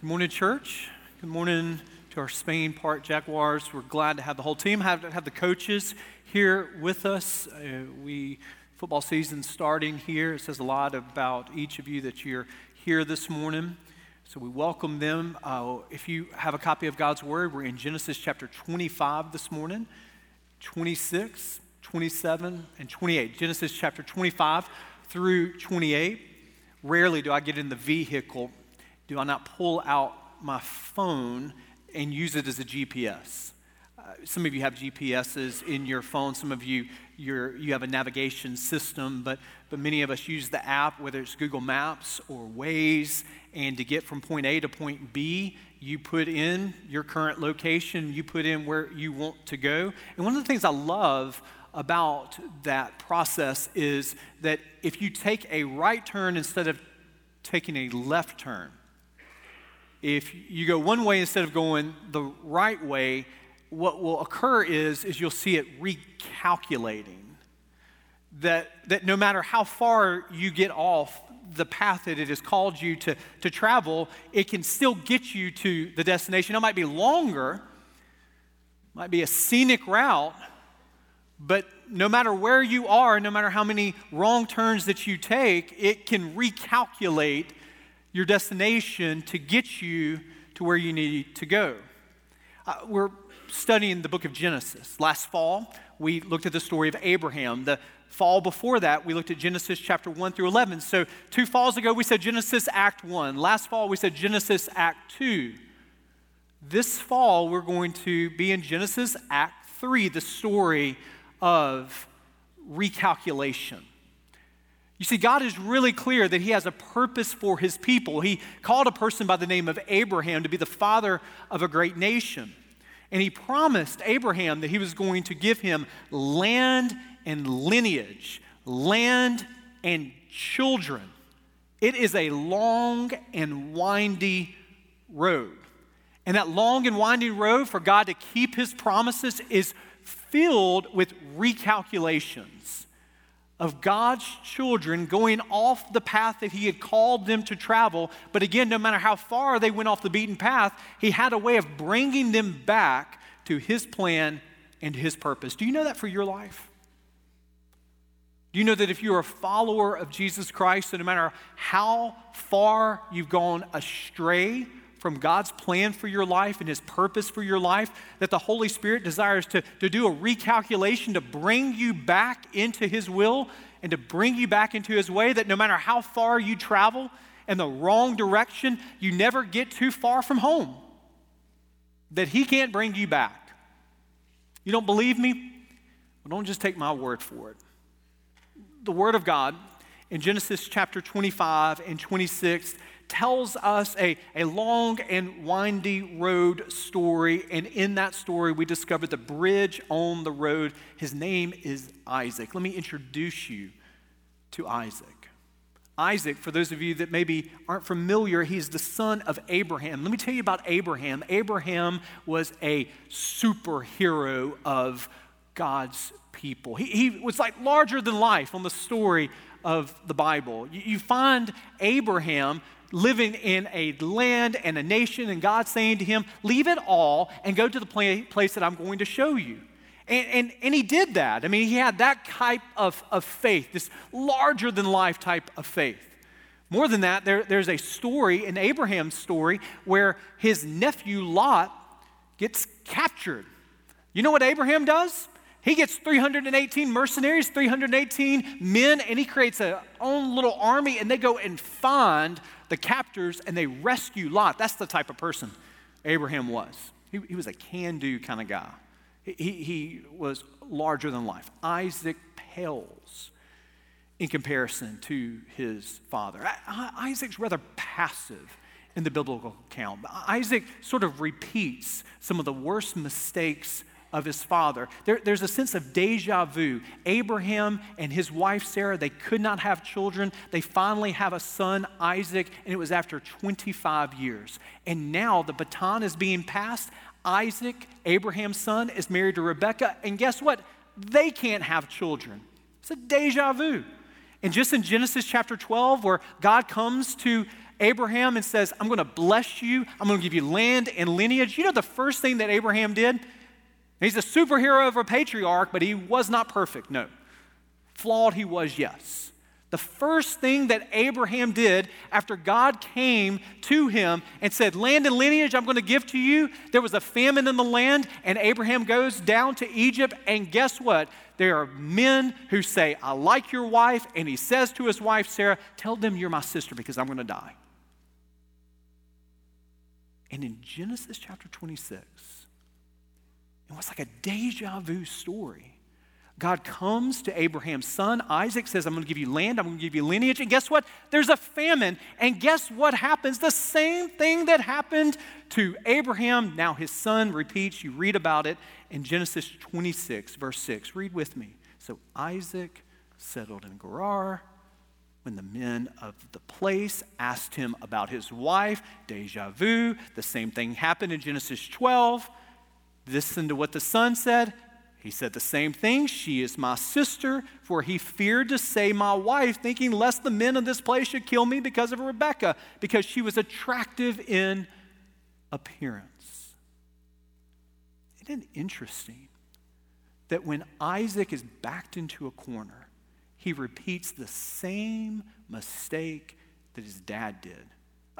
Good morning, church. Good morning to our Spain Park Jaguars. We're glad to have the whole team, have, have the coaches here with us. Uh, we football season starting here. It says a lot about each of you that you're here this morning. So we welcome them. Uh, if you have a copy of God's Word, we're in Genesis chapter 25 this morning, 26, 27, and 28. Genesis chapter 25 through 28. Rarely do I get in the vehicle do I not pull out my phone and use it as a GPS? Uh, some of you have GPSs in your phone. Some of you you have a navigation system, but, but many of us use the app, whether it's Google Maps or Waze, and to get from point A to point B, you put in your current location, you put in where you want to go. And one of the things I love about that process is that if you take a right turn instead of taking a left turn, if you go one way instead of going the right way, what will occur is, is you'll see it recalculating. That, that no matter how far you get off the path that it has called you to, to travel, it can still get you to the destination. It might be longer, might be a scenic route, but no matter where you are, no matter how many wrong turns that you take, it can recalculate your destination to get you to where you need to go. Uh, we're studying the book of Genesis. Last fall, we looked at the story of Abraham. The fall before that, we looked at Genesis chapter 1 through 11. So, two falls ago, we said Genesis Act 1. Last fall, we said Genesis Act 2. This fall, we're going to be in Genesis Act 3, the story of recalculation. You see, God is really clear that He has a purpose for His people. He called a person by the name of Abraham to be the father of a great nation. And He promised Abraham that He was going to give him land and lineage, land and children. It is a long and windy road. And that long and winding road for God to keep His promises is filled with recalculations of God's children going off the path that He had called them to travel. But again, no matter how far they went off the beaten path, He had a way of bringing them back to His plan and His purpose. Do you know that for your life? Do you know that if you're a follower of Jesus Christ, that no matter how far you've gone astray, from God's plan for your life and His purpose for your life, that the Holy Spirit desires to, to do a recalculation to bring you back into His will and to bring you back into His way, that no matter how far you travel in the wrong direction, you never get too far from home, that He can't bring you back. You don't believe me? Well, don't just take my word for it. The Word of God in Genesis chapter 25 and 26 tells us a, a long and windy road story. And in that story, we discover the bridge on the road. His name is Isaac. Let me introduce you to Isaac. Isaac, for those of you that maybe aren't familiar, he's the son of Abraham. Let me tell you about Abraham. Abraham was a superhero of God's people. He, he was like larger than life on the story of the Bible. You, you find Abraham living in a land and a nation, and God saying to him, Leave it all and go to the place that I'm going to show you. And, and, and he did that. I mean, he had that type of, of faith, this larger than life type of faith. More than that, there, there's a story, in Abraham's story, where his nephew Lot gets captured. You know what Abraham does? He gets 318 mercenaries, 318 men, and he creates a own little army, and they go and find the captors and they rescue Lot. That's the type of person Abraham was. He, he was a can do kind of guy, he, he was larger than life. Isaac pales in comparison to his father. Isaac's rather passive in the biblical account. Isaac sort of repeats some of the worst mistakes of his father. There, there's a sense of deja vu. Abraham and his wife Sarah, they could not have children. They finally have a son, Isaac, and it was after 25 years. And now the baton is being passed. Isaac, Abraham's son, is married to Rebekah, and guess what? They can't have children. It's a deja vu. And just in Genesis chapter 12, where God comes to Abraham and says, I'm going to bless you, I'm going to give you land and lineage. You know the first thing that Abraham did? He's a superhero of a patriarch, but he was not perfect, no. Flawed he was, yes. The first thing that Abraham did after God came to him and said, Land and lineage I'm going to give to you, there was a famine in the land, and Abraham goes down to Egypt, and guess what? There are men who say, I like your wife, and he says to his wife, Sarah, Tell them you're my sister because I'm going to die. And in Genesis chapter 26, it was like a deja vu story God comes to Abraham's son. Isaac says, I'm going to give you land, I'm going to give you lineage. And guess what? There's a famine. And guess what happens? The same thing that happened to Abraham. Now his son repeats. You read about it in Genesis 26, verse 6. Read with me. So Isaac settled in Gerar. When the men of the place asked him about his wife, deja vu, the same thing happened in Genesis 12. Listen to what the son said. He said the same thing. She is my sister, for he feared to say my wife, thinking lest the men of this place should kill me because of Rebekah, because she was attractive in appearance. Isn't it interesting that when Isaac is backed into a corner, he repeats the same mistake that his dad did?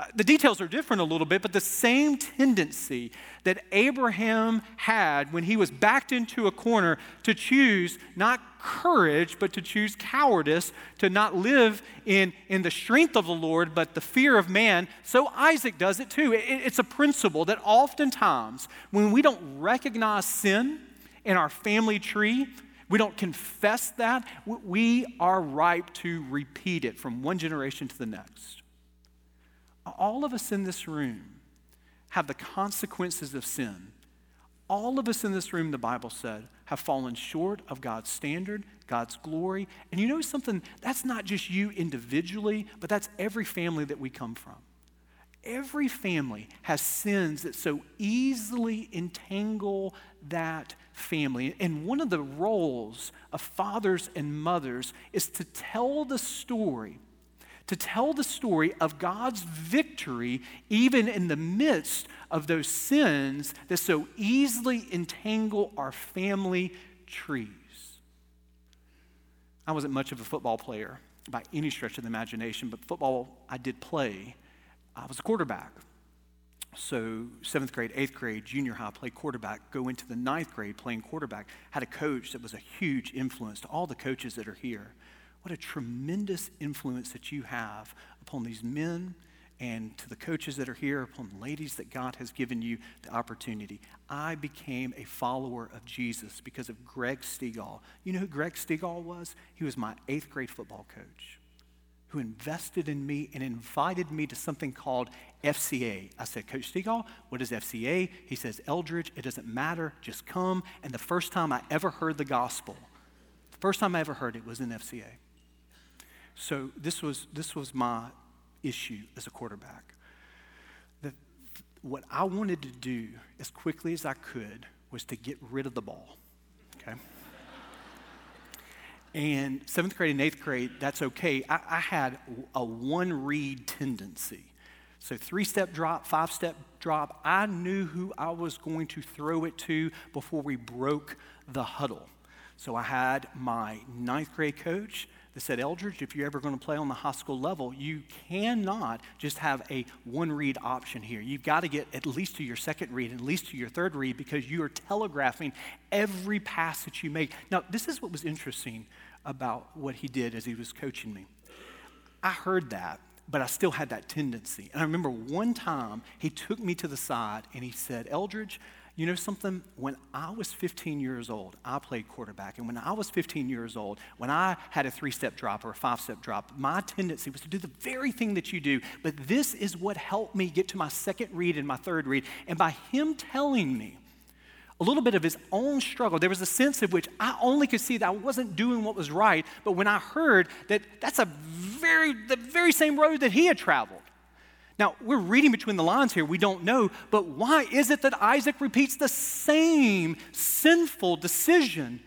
Uh, the details are different a little bit, but the same tendency that Abraham had when he was backed into a corner to choose not courage, but to choose cowardice, to not live in, in the strength of the Lord, but the fear of man, so Isaac does it too. It, it's a principle that oftentimes, when we don't recognize sin in our family tree, we don't confess that, we are ripe to repeat it from one generation to the next all of us in this room have the consequences of sin. All of us in this room, the Bible said, have fallen short of God's standard, God's glory. And you know something? That's not just you individually, but that's every family that we come from. Every family has sins that so easily entangle that family. And one of the roles of fathers and mothers is to tell the story to tell the story of God's victory, even in the midst of those sins that so easily entangle our family trees. I wasn't much of a football player by any stretch of the imagination, but football I did play. I was a quarterback. So, seventh grade, eighth grade, junior high, play quarterback, go into the ninth grade playing quarterback. Had a coach that was a huge influence to all the coaches that are here. What a tremendous influence that you have upon these men and to the coaches that are here, upon the ladies that God has given you the opportunity. I became a follower of Jesus because of Greg Stegall. You know who Greg Stegall was? He was my eighth grade football coach who invested in me and invited me to something called FCA. I said, Coach Stegall, what is FCA? He says, Eldridge, it doesn't matter, just come. And the first time I ever heard the gospel, the first time I ever heard it was in FCA. So this was, this was my issue as a quarterback. That what I wanted to do as quickly as I could was to get rid of the ball. Okay? and seventh grade and eighth grade, that's okay. I, I had a one read tendency. So, three step drop, five step drop, I knew who I was going to throw it to before we broke the huddle. So, I had my ninth grade coach that said, Eldridge, if you're ever going to play on the high school level, you cannot just have a one read option here. You've got to get at least to your second read, at least to your third read, because you are telegraphing every pass that you make. Now, this is what was interesting about what he did as he was coaching me. I heard that, but I still had that tendency. And I remember one time he took me to the side and he said, Eldridge, you know something? When I was 15 years old, I played quarterback. And when I was 15 years old, when I had a three step drop or a five step drop, my tendency was to do the very thing that you do. But this is what helped me get to my second read and my third read. And by him telling me, a little bit of his own struggle. There was a sense of which I only could see that I wasn't doing what was right, but when I heard that that's a very the very same road that he had traveled, now, we're reading between the lines here, we don't know, but why is it that Isaac repeats the same sinful decision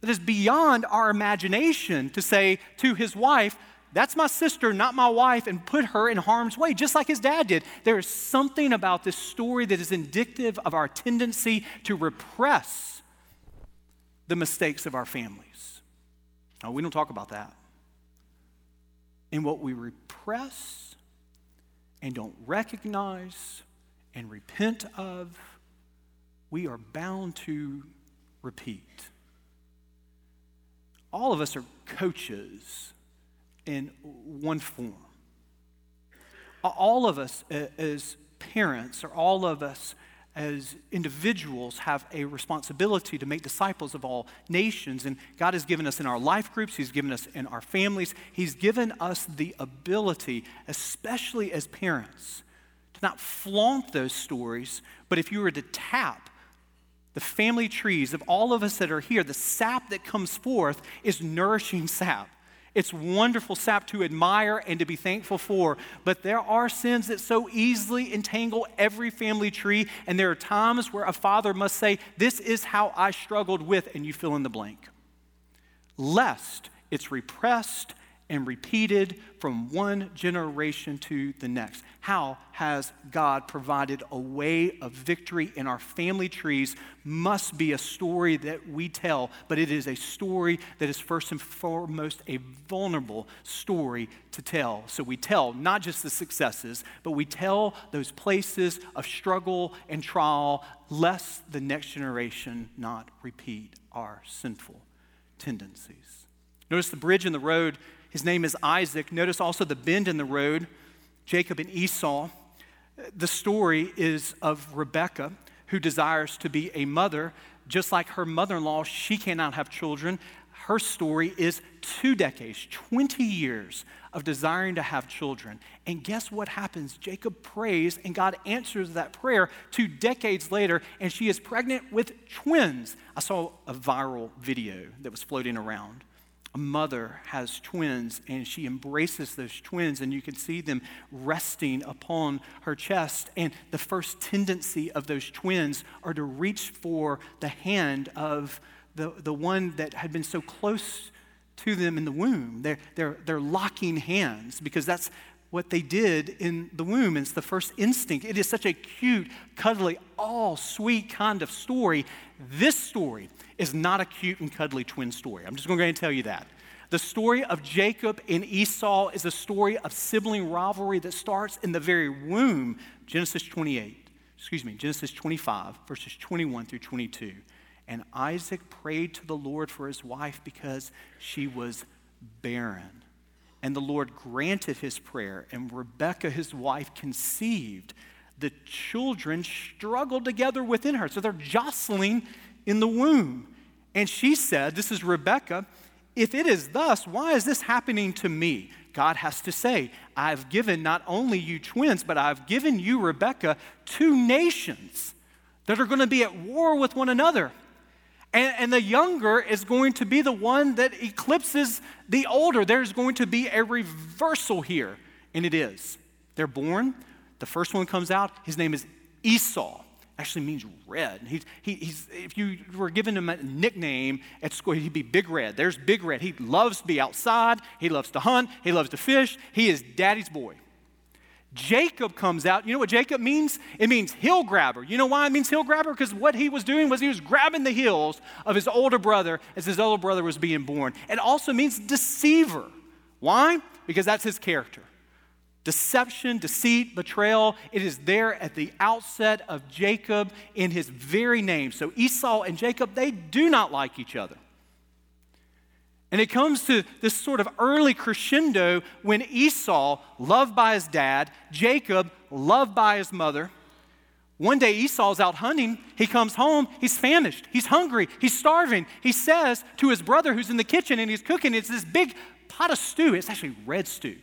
that is beyond our imagination to say to his wife, that's my sister, not my wife, and put her in harm's way, just like his dad did. There is something about this story that is indicative of our tendency to repress the mistakes of our families. Now, we don't talk about that. And what we repress and don't recognize and repent of, we are bound to repeat. All of us are coaches in one form. All of us as parents, or all of us as individuals, have a responsibility to make disciples of all nations. And God has given us in our life groups, He's given us in our families, He's given us the ability, especially as parents, to not flaunt those stories, but if you were to tap the family trees of all of us that are here, the sap that comes forth is nourishing sap. It's wonderful sap to admire and to be thankful for, but there are sins that so easily entangle every family tree, and there are times where a father must say, This is how I struggled with, and you fill in the blank. Lest it's repressed and repeated from one generation to the next. How has God provided a way of victory in our family trees must be a story that we tell, but it is a story that is first and foremost a vulnerable story to tell. So we tell not just the successes, but we tell those places of struggle and trial, lest the next generation not repeat our sinful tendencies. Notice the bridge in the road his name is Isaac. Notice also the bend in the road, Jacob and Esau. The story is of Rebekah, who desires to be a mother. Just like her mother in law, she cannot have children. Her story is two decades, 20 years of desiring to have children. And guess what happens? Jacob prays, and God answers that prayer two decades later, and she is pregnant with twins. I saw a viral video that was floating around a mother has twins and she embraces those twins, and you can see them resting upon her chest. And the first tendency of those twins are to reach for the hand of the, the one that had been so close to them in the womb. They're, they're, they're locking hands because that's what they did in the womb. It's the first instinct. It is such a cute, cuddly, all sweet kind of story. This story is not a cute and cuddly twin story. I'm just going to go ahead and tell you that. The story of Jacob and Esau is a story of sibling rivalry that starts in the very womb, Genesis 28, excuse me, Genesis 25, verses 21 through 22. And Isaac prayed to the Lord for his wife because she was barren. And the Lord granted his prayer, and Rebekah, his wife, conceived. The children struggled together within her. So they're jostling in the womb. And she said, This is Rebecca, if it is thus, why is this happening to me? God has to say, I've given not only you twins, but I've given you, Rebecca, two nations that are going to be at war with one another. And, and, the younger is going to be the one that eclipses the older. There's going to be a reversal here. And it is. They're born. The first one comes out. His name is Esau actually means red. He's, he, he's, if you were giving him a nickname at school, he'd be Big Red. There's Big Red. He loves to be outside. He loves to hunt. He loves to fish. He is daddy's boy. Jacob comes out. You know what Jacob means? It means hill grabber. You know why it means hill grabber? Because what he was doing was he was grabbing the heels of his older brother as his older brother was being born. It also means deceiver. Why? Because that's his character. Deception, deceit, betrayal, it is there at the outset of Jacob in his very name. So Esau and Jacob, they do not like each other. And it comes to this sort of early crescendo when Esau, loved by his dad, Jacob, loved by his mother. One day Esau's out hunting. He comes home. He's famished. He's hungry. He's starving. He says to his brother who's in the kitchen and he's cooking, it's this big pot of stew. It's actually red stew.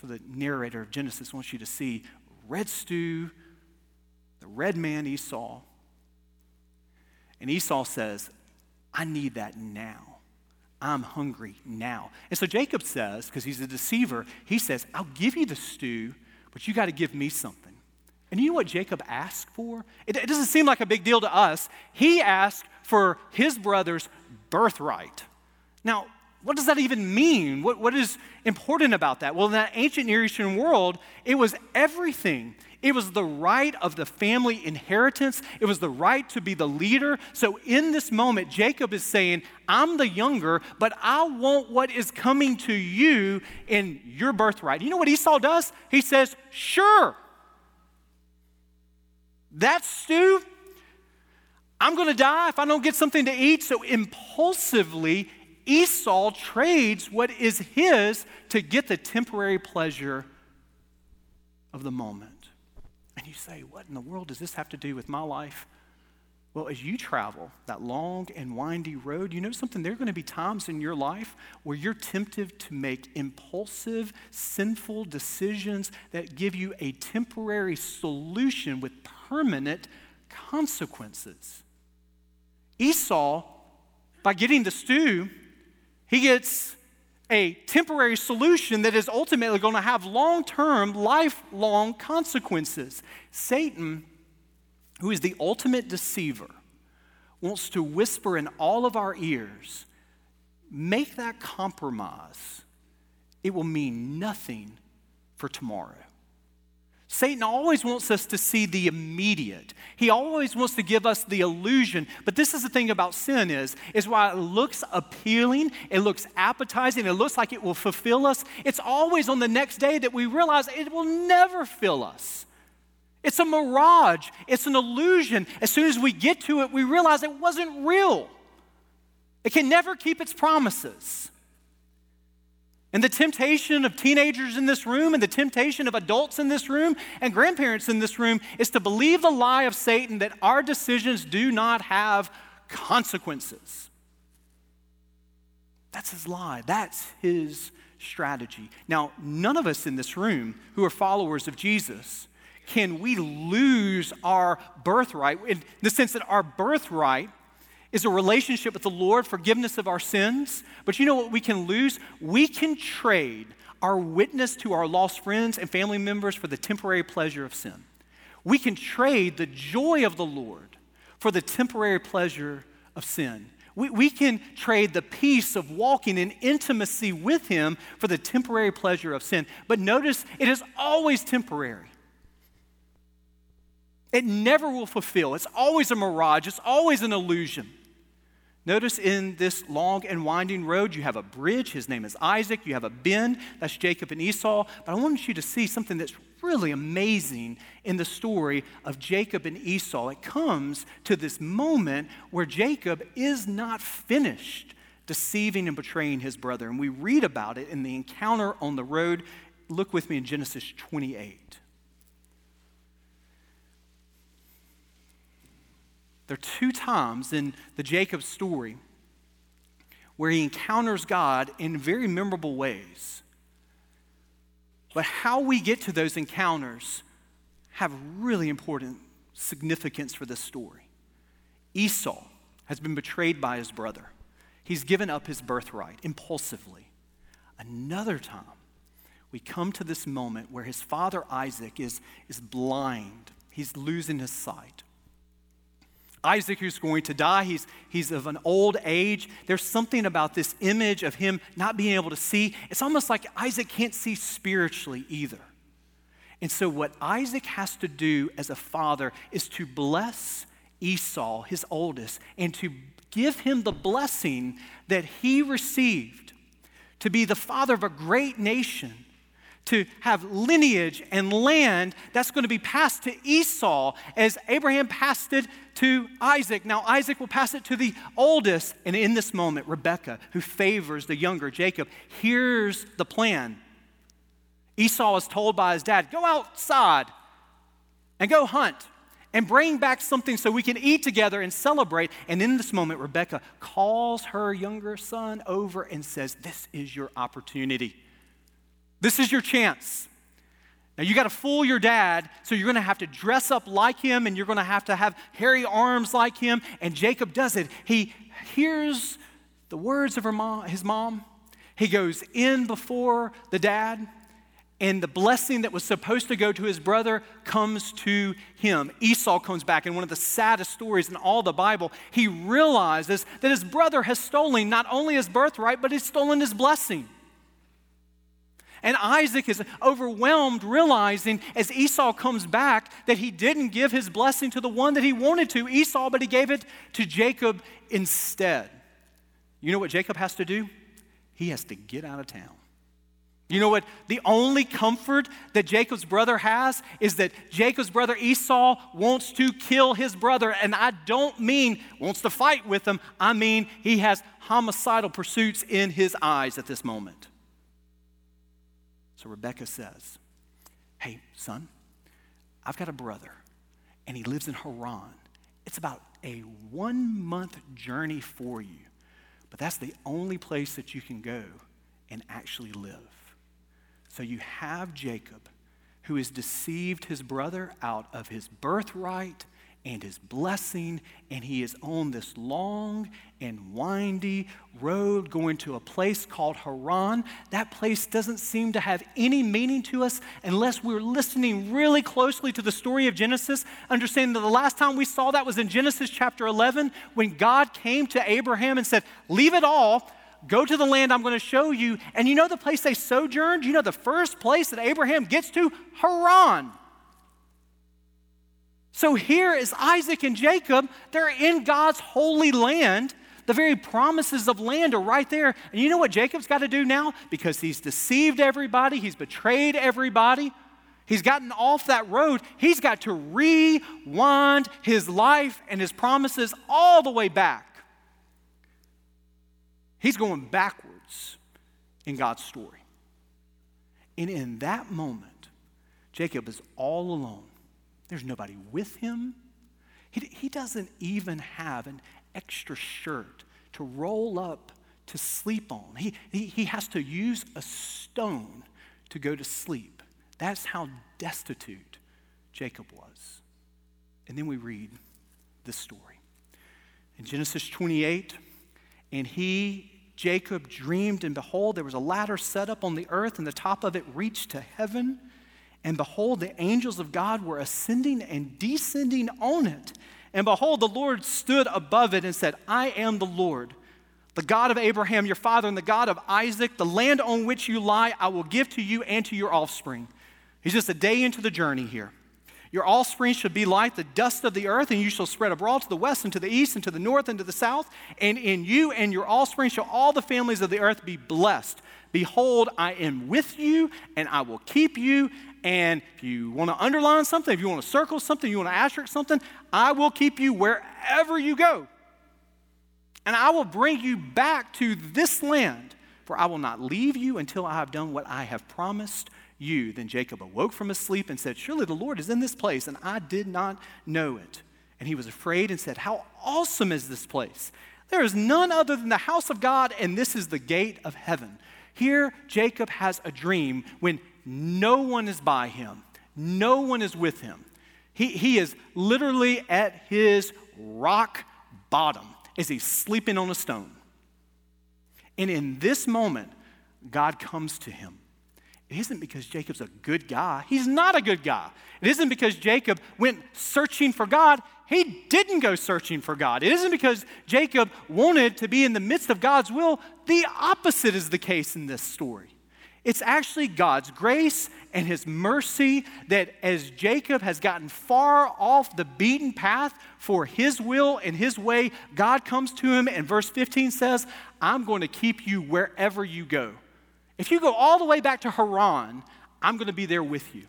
So the narrator of Genesis wants you to see red stew, the red man Esau. And Esau says, I need that now. I'm hungry now. And so Jacob says, because he's a deceiver, he says, I'll give you the stew, but you got to give me something. And you know what Jacob asked for? It, it, doesn't seem like a big deal to us. He asked for his brother's birthright. Now, what does that even mean? What, what is important about that? Well, in that ancient Near Eastern world, it was everything. It was the right of the family inheritance. It was the right to be the leader. So in this moment, Jacob is saying, I'm the younger, but I want what is coming to you in your birthright. You know what Esau does? He says, Sure. That's stew. I'm going to die if I don't get something to eat. So impulsively, Esau trades what is his to get the temporary pleasure of the moment. And you say, What in the world does this have to do with my life? Well, as you travel that long and windy road, you know something? There are going to be times in your life where you're tempted to make impulsive, sinful decisions that give you a temporary solution with permanent consequences. Esau, by getting the stew, he gets a temporary solution that is ultimately going to have long term, lifelong consequences. Satan, who is the ultimate deceiver, wants to whisper in all of our ears make that compromise. It will mean nothing for tomorrow. Satan always wants us to see the immediate. He always wants to give us the illusion. But this is the thing about sin is, is while it looks appealing, it looks appetizing, it looks like it will fulfill us, it's always on the next day that we realize it will never fill us. It's a mirage, it's an illusion. As soon as we get to it, we realize it wasn't real. It can never keep its promises. And the temptation of teenagers in this room and the temptation of adults in this room and grandparents in this room is to believe the lie of Satan that our decisions do not have consequences. That's his lie. That's his strategy. Now, none of us in this room who are followers of Jesus can we lose our birthright in the sense that our birthright is a relationship with the Lord, forgiveness of our sins. But you know what we can lose? We can trade our witness to our lost friends and family members for the temporary pleasure of sin. We can trade the joy of the Lord for the temporary pleasure of sin. We, we can trade the peace of walking in intimacy with Him for the temporary pleasure of sin. But notice, it is always temporary. It never will fulfill. It's always a mirage, it's always an illusion. Notice in this long and winding road, you have a bridge. His name is Isaac. You have a bend. That's Jacob and Esau. But I want you to see something that's really amazing in the story of Jacob and Esau. It comes to this moment where Jacob is not finished deceiving and betraying his brother. And we read about it in the encounter on the road. Look with me in Genesis 28. There are two times in the Jacob story where he encounters God in very memorable ways. But how we get to those encounters have really important significance for this story. Esau has been betrayed by his brother. He's given up his birthright impulsively. Another time, we come to this moment where his father Isaac is, is blind, he's losing his sight. Isaac, who's going to die, he's, he's of an old age. There's something about this image of him not being able to see. It's almost like Isaac can't see spiritually either. And so, what Isaac has to do as a father is to bless Esau, his oldest, and to give him the blessing that he received to be the father of a great nation to have lineage and land that's going to be passed to Esau as Abraham passed it to Isaac. Now, Isaac will pass it to the oldest. And in this moment, Rebekah, who favors the younger Jacob, hears the plan. Esau is told by his dad, Go outside and go hunt and bring back something so we can eat together and celebrate. And in this moment, Rebekah calls her younger son over and says, This is your opportunity. This is your chance. Now, you got to fool your dad, so you're going to have to dress up like him and you're going to have to have hairy arms like him. And Jacob does it. He hears the words of mom, his mom. He goes in before the dad, and the blessing that was supposed to go to his brother comes to him. Esau comes back, and one of the saddest stories in all the Bible, he realizes that his brother has stolen not only his birthright, but he's stolen his blessing. And Isaac is overwhelmed, realizing as Esau comes back that he didn't give his blessing to the one that he wanted to, Esau, but he gave it to Jacob instead. You know what Jacob has to do? He has to get out of town. You know what? The only comfort that Jacob's brother has is that Jacob's brother Esau wants to kill his brother. And I don't mean wants to fight with him, I mean he has homicidal pursuits in his eyes at this moment. So Rebecca says, Hey, son, I've got a brother, and he lives in Haran. It's about a one month journey for you, but that's the only place that you can go and actually live. So you have Jacob, who has deceived his brother out of his birthright and his blessing, and he is on this long and windy road going to a place called Haran. That place doesn't seem to have any meaning to us unless we're listening really closely to the story of Genesis, understanding that the last time we saw that was in Genesis chapter 11 when God came to Abraham and said, Leave it all Go to the land I'm going to show you. And you know the place they sojourned? You know the first place that Abraham gets to? Haran. So here is Isaac and Jacob. They're in God's holy land. The very promises of land are right there. And you know what Jacob's got to do now? Because he's deceived everybody, he's betrayed everybody, he's gotten off that road. He's got to rewind his life and his promises all the way back. He's going backwards in God's story. And in that moment, Jacob is all alone. There's nobody with him. He, he doesn't even have an extra shirt to roll up to sleep on. He, he, he has to use a stone to go to sleep. That's how destitute Jacob was. And then we read this story. In Genesis 28, and he, Jacob, dreamed, and behold, there was a ladder set up on the earth, and the top of it reached to heaven. And behold, the angels of God were ascending and descending on it. And behold, the Lord stood above it and said, I am the Lord, the God of Abraham, your father, and the God of Isaac. The land on which you lie, I will give to you and to your offspring. He's just a day into the journey here. Your offspring shall be like the dust of the earth, and you shall spread abroad to the west and to the east and to the north and to the south. And in you and your offspring shall all the families of the earth be blessed. Behold, I am with you, and I will keep you. And if you want to underline something, if you want to circle something, you want to asterisk something, I will keep you wherever you go. And I will bring you back to this land, for I will not leave you until I have done what I have promised you. Then Jacob awoke from his sleep and said, Surely the Lord is in this place, and I did not know it. And he was afraid and said, How awesome is this place! There is none other than the house of God, and this is the gate of heaven. Here, Jacob has a dream when no one is by him, no one is with him. He, he is literally at his rock bottom as he's sleeping on a stone. And in this moment, God comes to him it isn't because Jacob's a good guy. He's not a good guy. It isn't because Jacob went searching for God. He didn't go searching for God. It isn't because Jacob wanted to be in the midst of God's will. The opposite is the case in this story. It's actually God's grace and his mercy that as Jacob has gotten far off the beaten path for his will and his way, God comes to him and verse 15 says, I'm going to keep you wherever you go. If you go all the way back to Haran, I'm going to be there with you.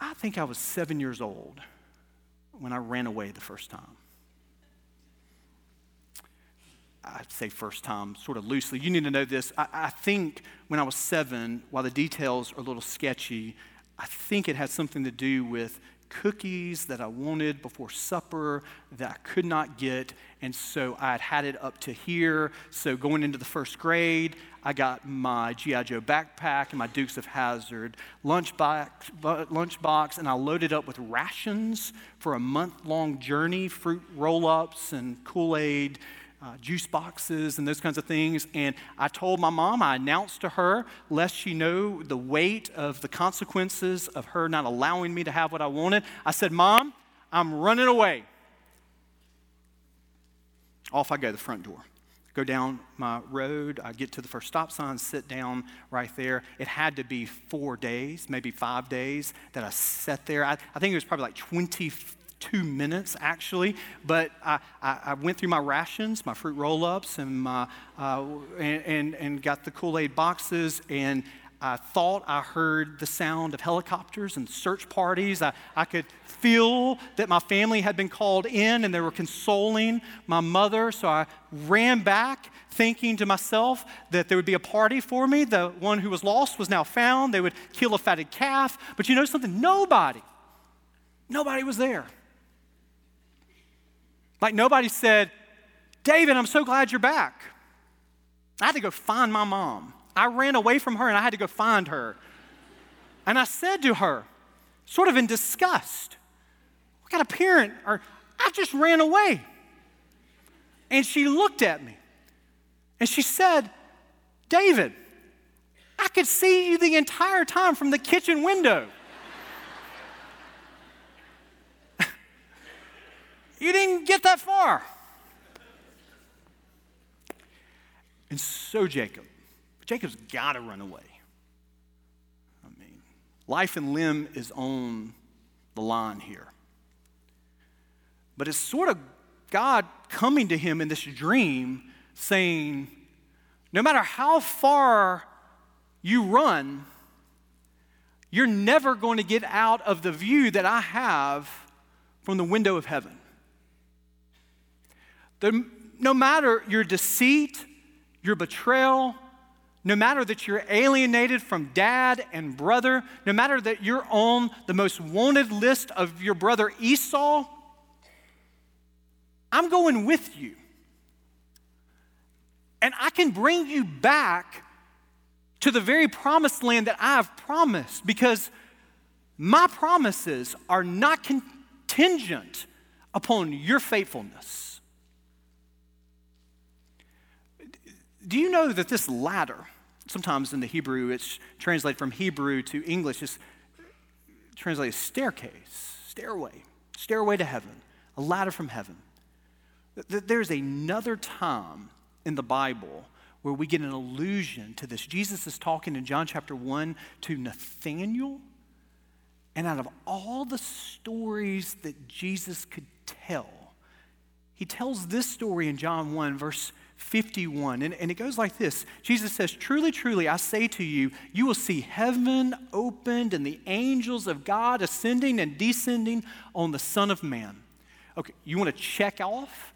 I think I was seven years old when I ran away the first time. I say first time sort of loosely. You need to know this. I, I, think when I was seven, while the details are a little sketchy, I think it had something to do with cookies that I wanted before supper that I could not get. And so I had had it up to here. So going into the first grade, I got my G.I. Joe backpack and my Dukes of Hazzard lunchbox, lunchbox, and I loaded up with rations for a month long journey fruit roll ups and Kool Aid. Uh, juice boxes and those kinds of things. And I told my mom, I announced to her, lest she know the weight of the consequences of her not allowing me to have what I wanted. I said, Mom, I'm running away. Off I go, the front door. Go down my road. I get to the first stop sign, sit down right there. It had to be four days, maybe five days that I sat there. I, I think it was probably like 22 minutes actually, but I, I, I went through my rations, my fruit roll ups, and, my, uh, and, and, and got the Kool Aid boxes and I thought I heard the sound of helicopters and search parties. I, I could feel that my family had been called in and they were consoling my mother. So I ran back, thinking to myself that there would be a party for me. The one who was lost was now found. They would kill a fatted calf. But you know something? Nobody, nobody was there. Like nobody said, David, I'm so glad you're back. I had to go find my mom. I ran away from her and I had to go find her. And I said to her, sort of in disgust, What kind of parent? Or I just ran away. And she looked at me and she said, David, I could see you the entire time from the kitchen window. You didn't get that far. And so, Jacob, Jacob's got to run away. I mean, life and limb is on the line here. But it's sort of God coming to him in this dream saying, no matter how far you run, you're never going to get out of the view that I have from the window of heaven. No matter your deceit, your betrayal, no matter that you're alienated from dad and brother, no matter that you're on the most wanted list of your brother Esau, I'm going with you. And I can bring you back to the very promised land that I have promised because my promises are not contingent upon your faithfulness. Do you know that this ladder, sometimes in the Hebrew, it's translated from Hebrew to English, is translated staircase, stairway, stairway to heaven, a ladder from heaven. There's another time in the Bible where we get an allusion to this. Jesus is talking in John chapter 1 to Nathanael. And out of all the stories that Jesus could tell, he tells this story in John 1, verse 51. And, and it goes like this Jesus says, Truly, truly, I say to you, you will see heaven opened and the angels of God ascending and descending on the Son of Man. Okay, you want to check off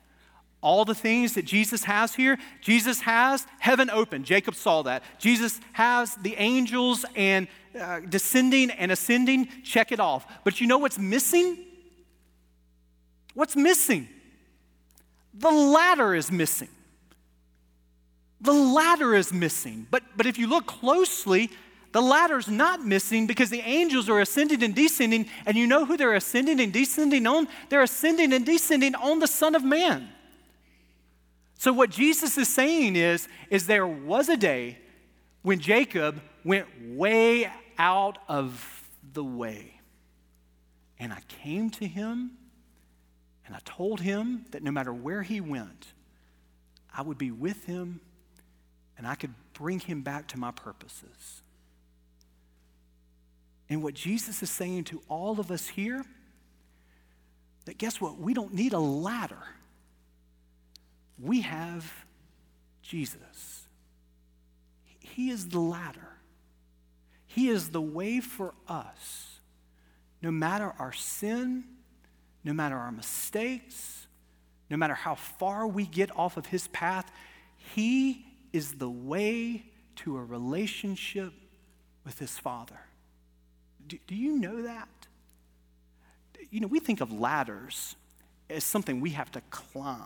all the things that Jesus has here? Jesus has heaven open. Jacob saw that. Jesus has the angels and uh, descending and ascending. Check it off. But you know what's missing? What's missing? The ladder is missing. The ladder is missing. But, but if you look closely, the ladder's not missing because the angels are ascending and descending, and you know who they're ascending and descending on? They're ascending and descending on the Son of Man. So what Jesus is saying is, is there was a day when Jacob went way out of the way. And I came to him and I told him that no matter where he went, I would be with him and I could bring him back to my purposes. And what Jesus is saying to all of us here, that guess what? We don't need a ladder. We have Jesus. He is the ladder. He is the way for us. No matter our sin, no matter our mistakes, no matter how far we get off of His path, He is the way to a relationship with his Father. Do, do, you know that? You know, we think of ladders as something we have to climb.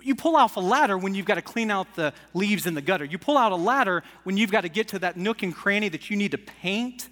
You pull off a ladder when you've got to clean out the leaves in the gutter. You pull out a ladder when you've got to get to that nook and cranny that you need to paint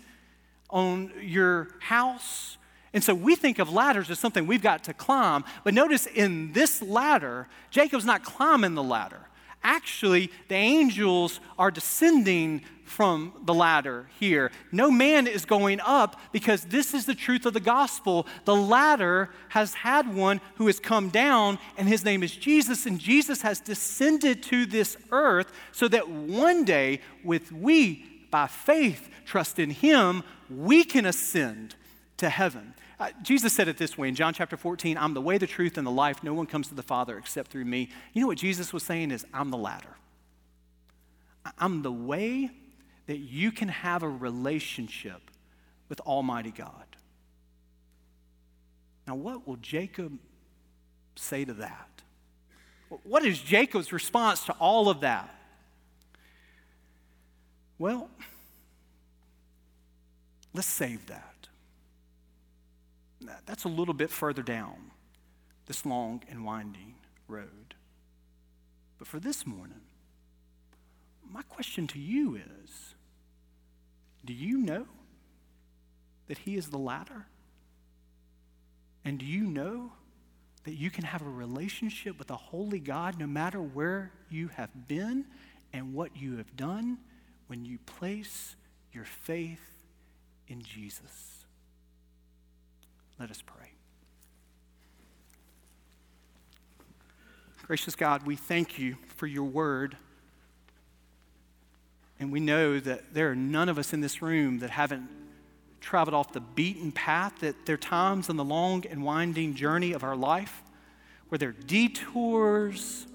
on your house. And so we think of ladders as something we've got to climb. But notice in this ladder, Jacob's not climbing the ladder. Actually, the angels are descending from the ladder here. No man is going up because this is the truth of the gospel. The ladder has had one who has come down, and his name is Jesus, and Jesus has descended to this earth so that one day, with we, by faith, trust in him, we can ascend to heaven. Uh, Jesus said it this way in John chapter 14 I'm the way, the truth, and the life. No one comes to the Father except through me. You know what Jesus was saying is, I'm the ladder. I'm the way that you can have a relationship with Almighty God. Now, what will Jacob say to that? What is Jacob's response to all of that? Well, let's save that. That's a little bit further down this long and winding road. But for this morning, my question to you is do you know that He is the ladder? And do you know that you can have a relationship with a holy God no matter where you have been and what you have done when you place your faith in Jesus? Let us pray. Gracious God, we thank you for your word. And we know that there are none of us in this room that haven't traveled off the beaten path, that there are times on the long and winding journey of our life where there are detours,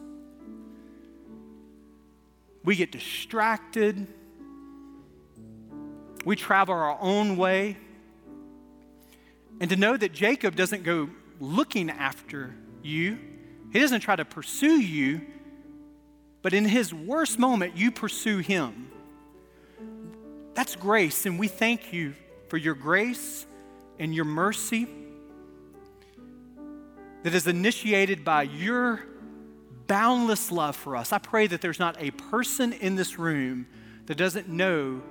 we get distracted, we travel our own way. And to know that Jacob doesn't go looking after you, he doesn't try to pursue you, but in his worst moment, you pursue him. That's grace, and we thank you for your grace and your mercy that is initiated by your boundless love for us. I pray that there's not a person in this room that doesn't know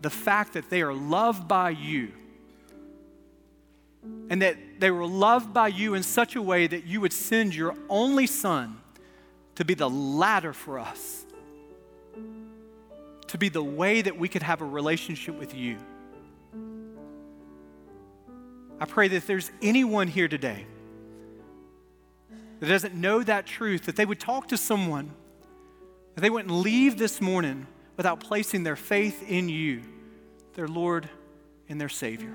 the fact that they are loved by you and that they were loved by you in such a way that you would send your only son to be the ladder for us, to be the way that we could have a relationship with you. I pray that if there's anyone here today that doesn't know that truth, that they would talk to someone, that they wouldn't leave this morning without placing their faith in you, their Lord and their Savior.